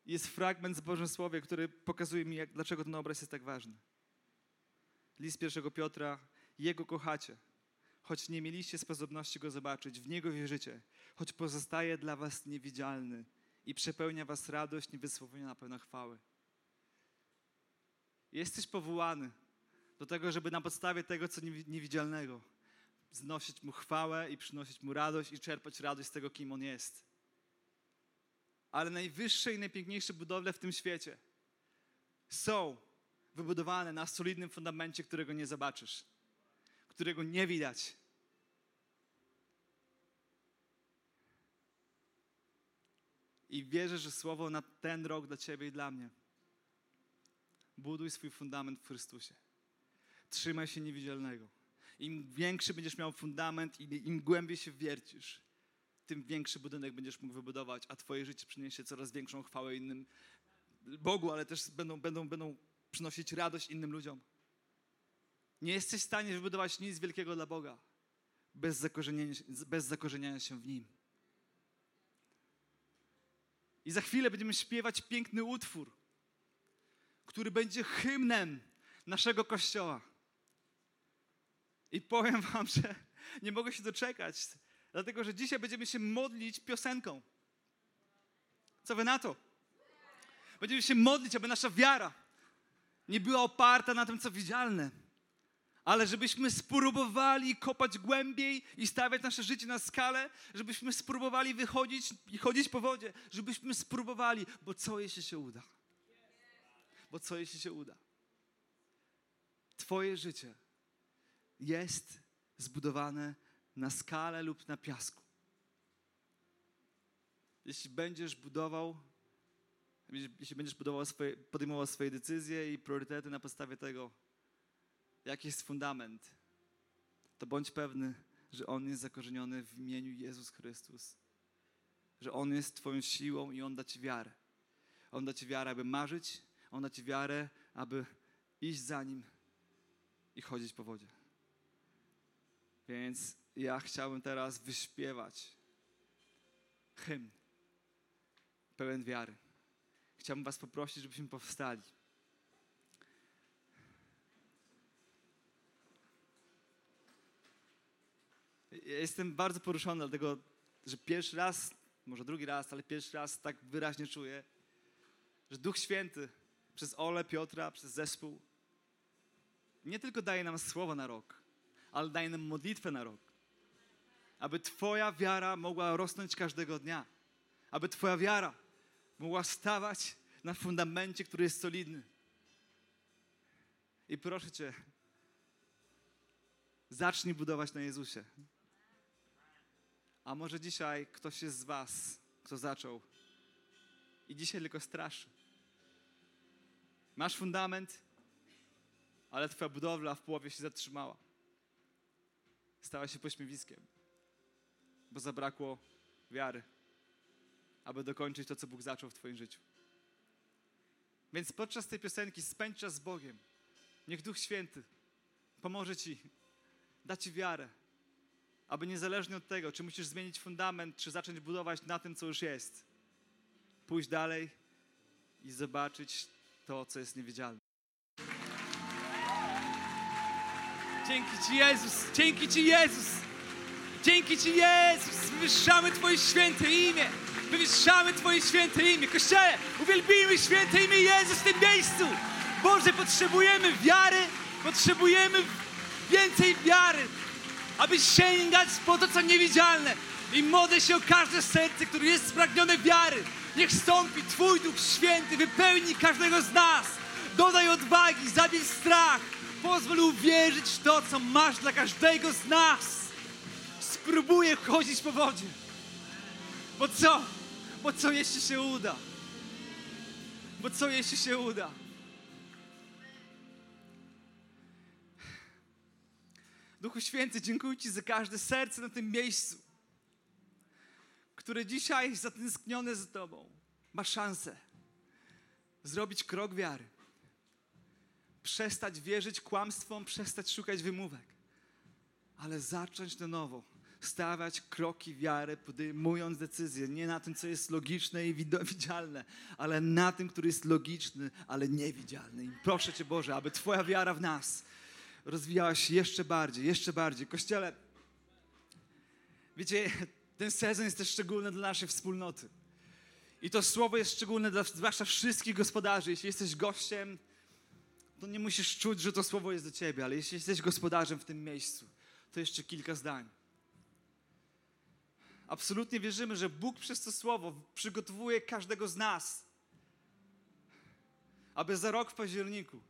Jest fragment z Bożym Słowie, który pokazuje mi, jak, dlaczego ten obraz jest tak ważny. List pierwszego Piotra, Jego kochacie, choć nie mieliście sposobności Go zobaczyć, w Niego wierzycie, choć pozostaje dla was niewidzialny i przepełnia was radość niewysłowiona pełna chwały. Jesteś powołany do tego, żeby na podstawie tego, co niewidzialnego, znosić Mu chwałę i przynosić Mu radość i czerpać radość z tego, kim On jest. Ale najwyższe i najpiękniejsze budowle w tym świecie są wybudowane na solidnym fundamencie, którego nie zobaczysz, którego nie widać. I wierzę, że słowo na ten rok dla Ciebie i dla mnie Buduj swój fundament w Chrystusie. Trzymaj się niewidzialnego. Im większy będziesz miał fundament i im głębiej się wiercisz, tym większy budynek będziesz mógł wybudować, a twoje życie przyniesie coraz większą chwałę innym Bogu, ale też będą, będą, będą przynosić radość innym ludziom. Nie jesteś w stanie wybudować nic wielkiego dla Boga bez zakorzeniania, bez zakorzeniania się w Nim. I za chwilę będziemy śpiewać piękny utwór, który będzie hymnem naszego Kościoła. I powiem Wam, że nie mogę się doczekać, dlatego że dzisiaj będziemy się modlić piosenką. Co Wy na to? Będziemy się modlić, aby nasza wiara nie była oparta na tym, co widzialne, ale żebyśmy spróbowali kopać głębiej i stawiać nasze życie na skalę, żebyśmy spróbowali wychodzić i chodzić po wodzie, żebyśmy spróbowali, bo co jeśli się uda? bo co jeśli się uda? Twoje życie jest zbudowane na skale lub na piasku. Jeśli będziesz budował, jeśli będziesz budował swoje, podejmował swoje decyzje i priorytety na podstawie tego, jaki jest fundament, to bądź pewny, że On jest zakorzeniony w imieniu Jezus Chrystus. Że On jest Twoją siłą i On da Ci wiarę. On da Ci wiarę, aby marzyć, on da ci wiarę, aby iść za Nim i chodzić po wodzie. Więc ja chciałbym teraz wyśpiewać hymn pełen wiary. Chciałbym Was poprosić, żebyśmy powstali. jestem bardzo poruszony, dlatego że pierwszy raz, może drugi raz, ale pierwszy raz tak wyraźnie czuję, że Duch Święty przez Ole, Piotra, przez zespół. Nie tylko daje nam słowo na rok, ale daje nam modlitwę na rok. aby Twoja wiara mogła rosnąć każdego dnia, aby Twoja wiara mogła stawać na fundamencie, który jest solidny. I proszę Cię, zacznij budować na Jezusie. A może dzisiaj ktoś jest z Was, kto zaczął i dzisiaj tylko straszy. Masz fundament, ale Twoja budowla w połowie się zatrzymała. Stała się pośmiewiskiem, bo zabrakło wiary, aby dokończyć to, co Bóg zaczął w Twoim życiu. Więc podczas tej piosenki spędź czas z Bogiem. Niech Duch Święty pomoże Ci, da Ci wiarę, aby niezależnie od tego, czy musisz zmienić fundament, czy zacząć budować na tym, co już jest, pójść dalej i zobaczyć to, co jest niewidzialne. Dzięki Ci Jezus, dzięki Ci Jezus, dzięki Ci Jezus, wywyższamy Twoje święte imię, wywyższamy Twoje święte imię. Kościele, uwielbijmy święte imię Jezus w tym miejscu. Boże, potrzebujemy wiary, potrzebujemy więcej wiary, aby sięgać po to, co niewidzialne. I modlę się o każde serce, które jest spragnione wiary. Niech stąpi Twój Duch Święty, wypełni każdego z nas. Dodaj odwagi, zabierz strach. Pozwól uwierzyć w to, co masz dla każdego z nas. Spróbuję chodzić po wodzie. Bo co? Bo co jeśli się uda? Bo co jeśli się uda? Duchu Święty, dziękuję Ci za każde serce na tym miejscu, które dzisiaj zatęsknione za Tobą ma szansę zrobić krok wiary. Przestać wierzyć kłamstwom, przestać szukać wymówek, ale zacząć na nowo stawiać kroki wiary, podejmując decyzje nie na tym, co jest logiczne i widzialne, ale na tym, który jest logiczny, ale niewidzialny. I proszę Cię, Boże, aby Twoja wiara w nas rozwijała się jeszcze bardziej, jeszcze bardziej. Kościele, wiecie, ten sezon jest też szczególny dla naszej wspólnoty. I to słowo jest szczególne dla zwłaszcza wszystkich gospodarzy. Jeśli jesteś gościem, to nie musisz czuć, że to słowo jest do ciebie, ale jeśli jesteś gospodarzem w tym miejscu, to jeszcze kilka zdań. Absolutnie wierzymy, że Bóg przez to słowo przygotowuje każdego z nas, aby za rok w październiku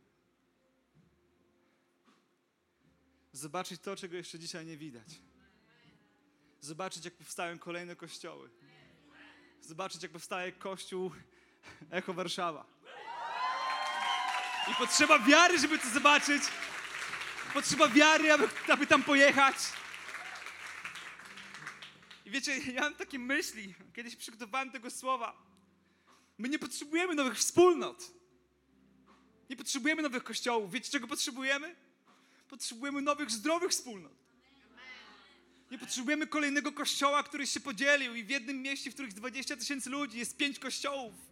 zobaczyć to, czego jeszcze dzisiaj nie widać. Zobaczyć, jak powstają kolejne kościoły. Zobaczyć, jak powstaje kościół Echo Warszawa. I potrzeba wiary, żeby to zobaczyć. Potrzeba wiary, aby, aby tam pojechać. I wiecie, ja mam takie myśli, kiedyś przygotowałem tego słowa. My nie potrzebujemy nowych wspólnot. Nie potrzebujemy nowych kościołów. Wiecie, czego potrzebujemy? Potrzebujemy nowych, zdrowych wspólnot. Nie potrzebujemy kolejnego kościoła, który się podzielił i w jednym mieście, w których 20 tysięcy ludzi, jest pięć kościołów.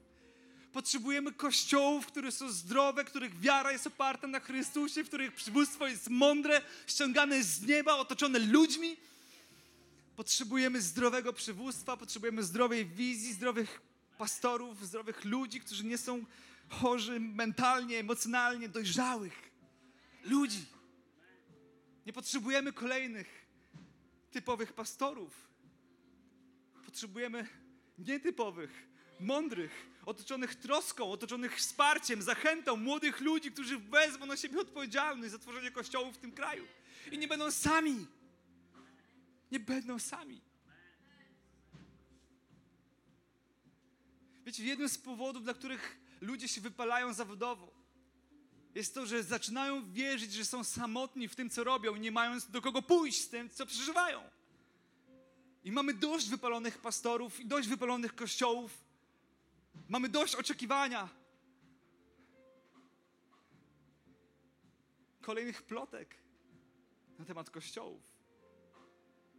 Potrzebujemy kościołów, które są zdrowe, których wiara jest oparta na Chrystusie, w których przywództwo jest mądre, ściągane z nieba, otoczone ludźmi. Potrzebujemy zdrowego przywództwa, potrzebujemy zdrowej wizji, zdrowych pastorów, zdrowych ludzi, którzy nie są chorzy mentalnie, emocjonalnie, dojrzałych ludzi. Nie potrzebujemy kolejnych typowych pastorów. Potrzebujemy nietypowych, mądrych, otoczonych troską, otoczonych wsparciem, zachętą młodych ludzi, którzy wezmą na siebie odpowiedzialność za tworzenie kościołów w tym kraju. I nie będą sami. Nie będą sami. Wiecie, jednym z powodów, dla których ludzie się wypalają zawodowo, jest to, że zaczynają wierzyć, że są samotni w tym, co robią nie mają do kogo pójść z tym, co przeżywają. I mamy dość wypalonych pastorów i dość wypalonych kościołów. Mamy dość oczekiwania. Kolejnych plotek na temat kościołów.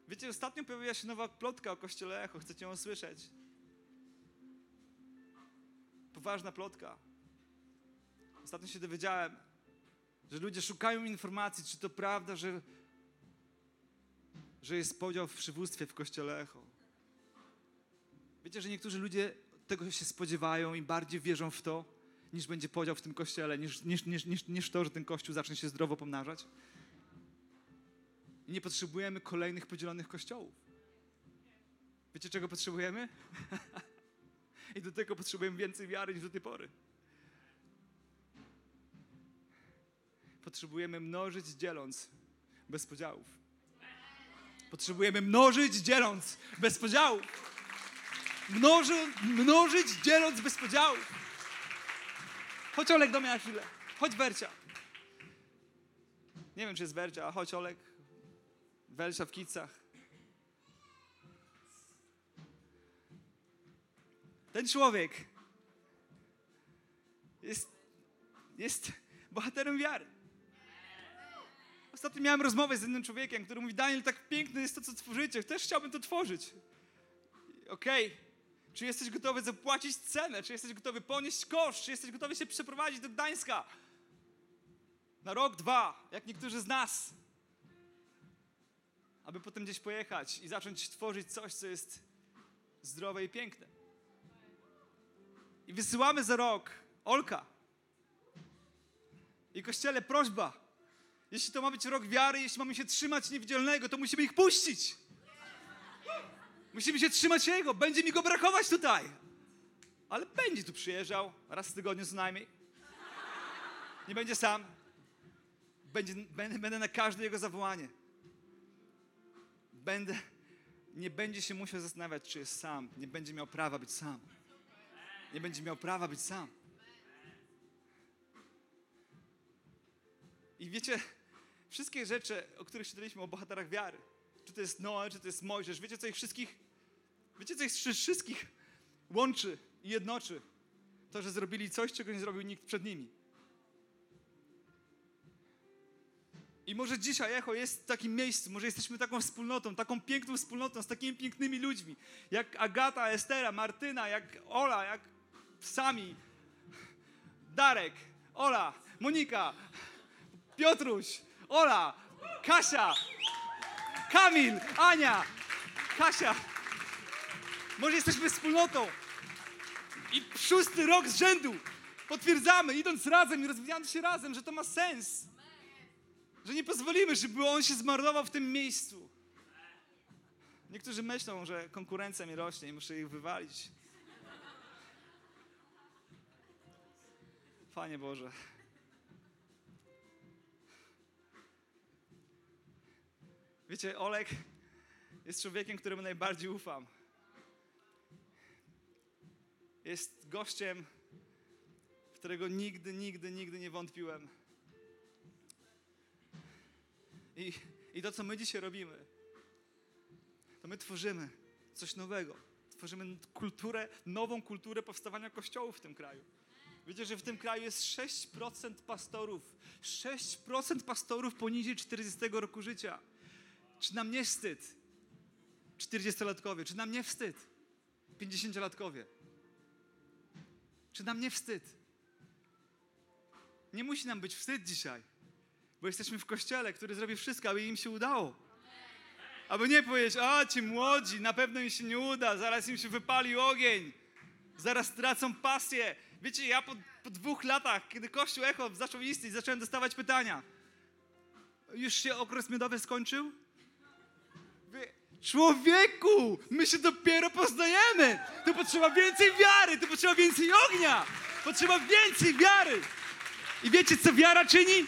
Wiecie, ostatnio pojawiła się nowa plotka o kościele Echo. Chcecie ją słyszeć? Poważna plotka. Ostatnio się dowiedziałem, że ludzie szukają informacji, czy to prawda, że, że jest podział w przywództwie w kościele Echo. Wiecie, że niektórzy ludzie tego się spodziewają i bardziej wierzą w to, niż będzie podział w tym kościele, niż, niż, niż, niż, niż to, że ten kościół zacznie się zdrowo pomnażać. I nie potrzebujemy kolejnych podzielonych kościołów. Wiecie, czego potrzebujemy? I do tego potrzebujemy więcej wiary niż do tej pory. Potrzebujemy mnożyć dzieląc bez podziałów. Potrzebujemy mnożyć dzieląc bez podziałów. Mnoży, mnożyć dzieląc bez podziałów. Chodź Olek do mnie na chwilę. Chodź Wercia. Nie wiem, czy jest Wercia, a chodź Olek. Wercia w kicach. Ten człowiek jest, jest bohaterem wiary. Ostatnio miałem rozmowę z innym człowiekiem, który mówi, Daniel, tak piękne jest to, co tworzycie. Też chciałbym to tworzyć. Okej. Okay. Czy jesteś gotowy zapłacić cenę? Czy jesteś gotowy ponieść koszt? Czy jesteś gotowy się przeprowadzić do Gdańska? Na rok, dwa, jak niektórzy z nas. Aby potem gdzieś pojechać i zacząć tworzyć coś, co jest zdrowe i piękne. I wysyłamy za rok Olka. I kościele prośba. Jeśli to ma być rok wiary, jeśli mamy się trzymać niewidzialnego, to musimy ich puścić. Musimy się trzymać Jego. Będzie mi go brakować tutaj. Ale będzie tu przyjeżdżał raz w tygodniu co najmniej. Nie będzie sam. Będzie, będę, będę na każde Jego zawołanie. Będę, nie będzie się musiał zastanawiać, czy jest sam. Nie będzie miał prawa być sam. Nie będzie miał prawa być sam. I wiecie, wszystkie rzeczy, o których czytaliśmy, o bohaterach wiary, czy to jest Noe, czy to jest Mojżesz, wiecie co ich wszystkich, wiecie co ich wszystkich łączy i jednoczy? To, że zrobili coś, czego nie zrobił nikt przed nimi. I może dzisiaj Echo jest w takim miejscu, może jesteśmy taką wspólnotą, taką piękną wspólnotą, z takimi pięknymi ludźmi, jak Agata, Estera, Martyna, jak Ola, jak Sami, Darek, Ola, Monika, Piotruś, Ola, Kasia, Kamil, Ania, Kasia. Może jesteśmy wspólnotą. I szósty rok z rzędu potwierdzamy, idąc razem i rozwijając się razem, że to ma sens. Że nie pozwolimy, żeby on się zmarnował w tym miejscu. Niektórzy myślą, że konkurencja mi rośnie i muszę ich wywalić. Panie Boże. Wiecie, Olek jest człowiekiem, któremu najbardziej ufam. Jest gościem, w którego nigdy, nigdy, nigdy nie wątpiłem. I, I to, co my dzisiaj robimy, to my tworzymy coś nowego. Tworzymy kulturę, nową kulturę powstawania kościołów w tym kraju. Wiecie, że w tym kraju jest 6% pastorów. 6% pastorów poniżej 40 roku życia. Czy nam nie wstyd? 40-latkowie, czy nam nie wstyd? 50-latkowie. Czy nam nie wstyd? Nie musi nam być wstyd dzisiaj, bo jesteśmy w kościele, który zrobi wszystko, aby im się udało. Aby nie powiedzieć, a ci młodzi, na pewno im się nie uda, zaraz im się wypali ogień, zaraz stracą pasję. Wiecie, ja po, po dwóch latach, kiedy Kościół Echo zaczął istnieć, zacząłem dostawać pytania. Już się okres miodowy skończył? Człowieku, my się dopiero poznajemy. Tu potrzeba więcej wiary, tu potrzeba więcej ognia. Potrzeba więcej wiary. I wiecie, co wiara czyni?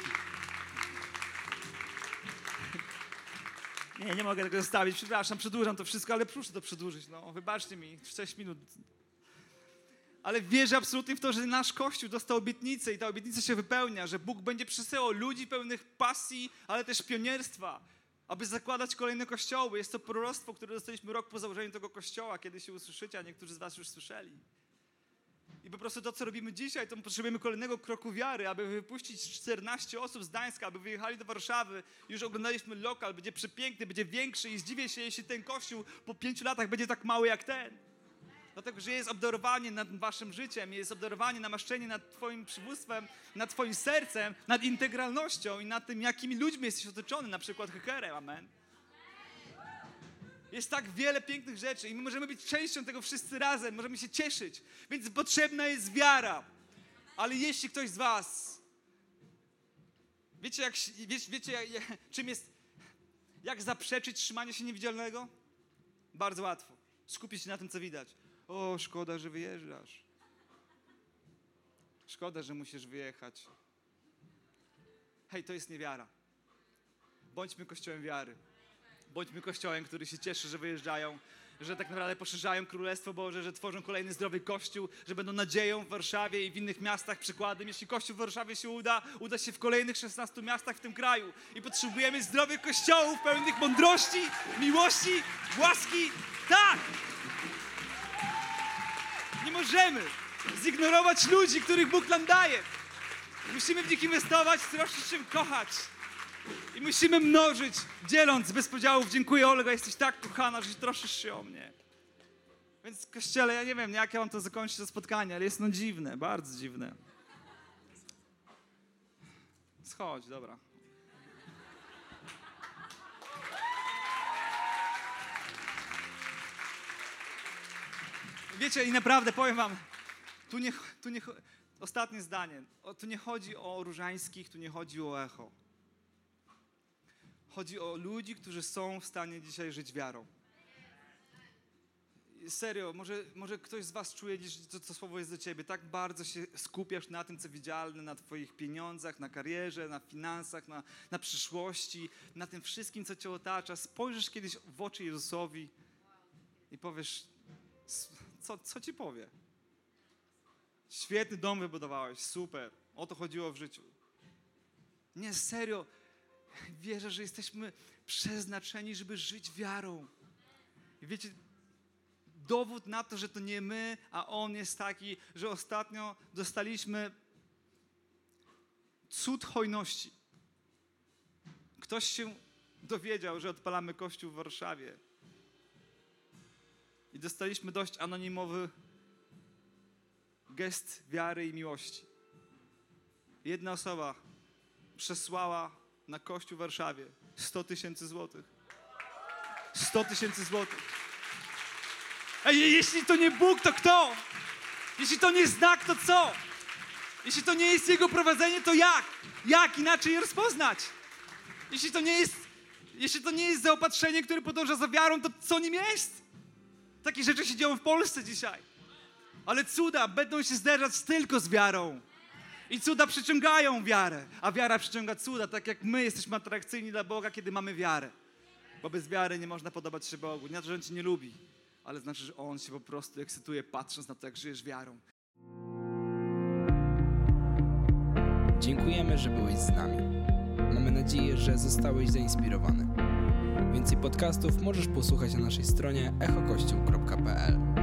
Nie, nie mogę tego zostawić. Przepraszam, przedłużam to wszystko, ale proszę to przedłużyć. No, wybaczcie mi, 6 minut. Ale wierzę absolutnie w to, że nasz Kościół dostał obietnicę i ta obietnica się wypełnia, że Bóg będzie przesyłał ludzi pełnych pasji, ale też pionierstwa aby zakładać kolejne kościoły. Jest to proroctwo, które dostaliśmy rok po założeniu tego kościoła, kiedy się usłyszycie, a niektórzy z was już słyszeli. I po prostu to, co robimy dzisiaj, to potrzebujemy kolejnego kroku wiary, aby wypuścić 14 osób z Gdańska, aby wyjechali do Warszawy. Już oglądaliśmy lokal, będzie przepiękny, będzie większy i zdziwię się, jeśli ten kościół po pięciu latach będzie tak mały jak ten. Dlatego, że jest obdarowanie nad waszym życiem, jest obdarowanie, namaszczenie nad twoim przywództwem, nad twoim sercem, nad integralnością i nad tym, jakimi ludźmi jesteś otoczony, na przykład hekerem, amen. Jest tak wiele pięknych rzeczy i my możemy być częścią tego wszyscy razem, możemy się cieszyć, więc potrzebna jest wiara. Ale jeśli ktoś z was, wiecie, jak, wiecie, wiecie czym jest, jak zaprzeczyć trzymanie się niewidzialnego? Bardzo łatwo Skupić się na tym, co widać. O, szkoda, że wyjeżdżasz. Szkoda, że musisz wyjechać. Hej, to jest niewiara. Bądźmy kościołem wiary. Bądźmy kościołem, który się cieszy, że wyjeżdżają, że tak naprawdę poszerzają Królestwo Boże, że tworzą kolejny zdrowy kościół, że będą nadzieją w Warszawie i w innych miastach przykładem. Jeśli kościół w Warszawie się uda, uda się w kolejnych 16 miastach w tym kraju. I potrzebujemy zdrowych kościołów, pełnych mądrości, miłości, łaski. Tak! Możemy zignorować ludzi, których Bóg nam daje. Musimy w nich inwestować, troszczyć się kochać. I musimy mnożyć, dzieląc bez podziałów. Dziękuję Olga, jesteś tak kochana, że troszczysz się o mnie. Więc kościele, ja nie wiem, jak ja mam to zakończyć to spotkanie, ale jest no dziwne, bardzo dziwne. Schodź, dobra. Wiecie, i naprawdę powiem wam, tu nie, tu nie, ostatnie zdanie, o, tu nie chodzi o różańskich, tu nie chodzi o echo. Chodzi o ludzi, którzy są w stanie dzisiaj żyć wiarą. Serio, może, może ktoś z was czuje, to, to słowo jest do ciebie. Tak bardzo się skupiasz na tym, co widzialne, na twoich pieniądzach, na karierze, na finansach, na, na przyszłości, na tym wszystkim, co cię otacza. Spojrzysz kiedyś w oczy Jezusowi i powiesz, co, co ci powie? Świetny dom wybudowałeś, super. O to chodziło w życiu. Nie, serio. Wierzę, że jesteśmy przeznaczeni, żeby żyć wiarą. I wiecie, dowód na to, że to nie my, a On jest taki, że ostatnio dostaliśmy cud hojności. Ktoś się dowiedział, że odpalamy kościół w Warszawie. I dostaliśmy dość anonimowy gest wiary i miłości. Jedna osoba przesłała na Kościół w Warszawie 100 tysięcy złotych. 100 tysięcy złotych. Ej, jeśli to nie Bóg, to kto? Jeśli to nie znak, to co? Jeśli to nie jest Jego prowadzenie, to jak? Jak inaczej je rozpoznać? Jeśli to nie jest, jeśli to nie jest zaopatrzenie, które podąża za wiarą, to co nim jest? Takie rzeczy się dzieją w Polsce dzisiaj. Ale cuda będą się zderzać tylko z wiarą. I cuda przyciągają wiarę, a wiara przyciąga cuda, tak jak my jesteśmy atrakcyjni dla Boga, kiedy mamy wiarę. Bo bez wiary nie można podobać się Bogu. Nie że On Cię nie lubi, ale znaczy, że On się po prostu ekscytuje, patrząc na to, jak żyjesz wiarą. Dziękujemy, że byłeś z nami. Mamy nadzieję, że zostałeś zainspirowany. Więcej podcastów możesz posłuchać na naszej stronie echokościół.pl.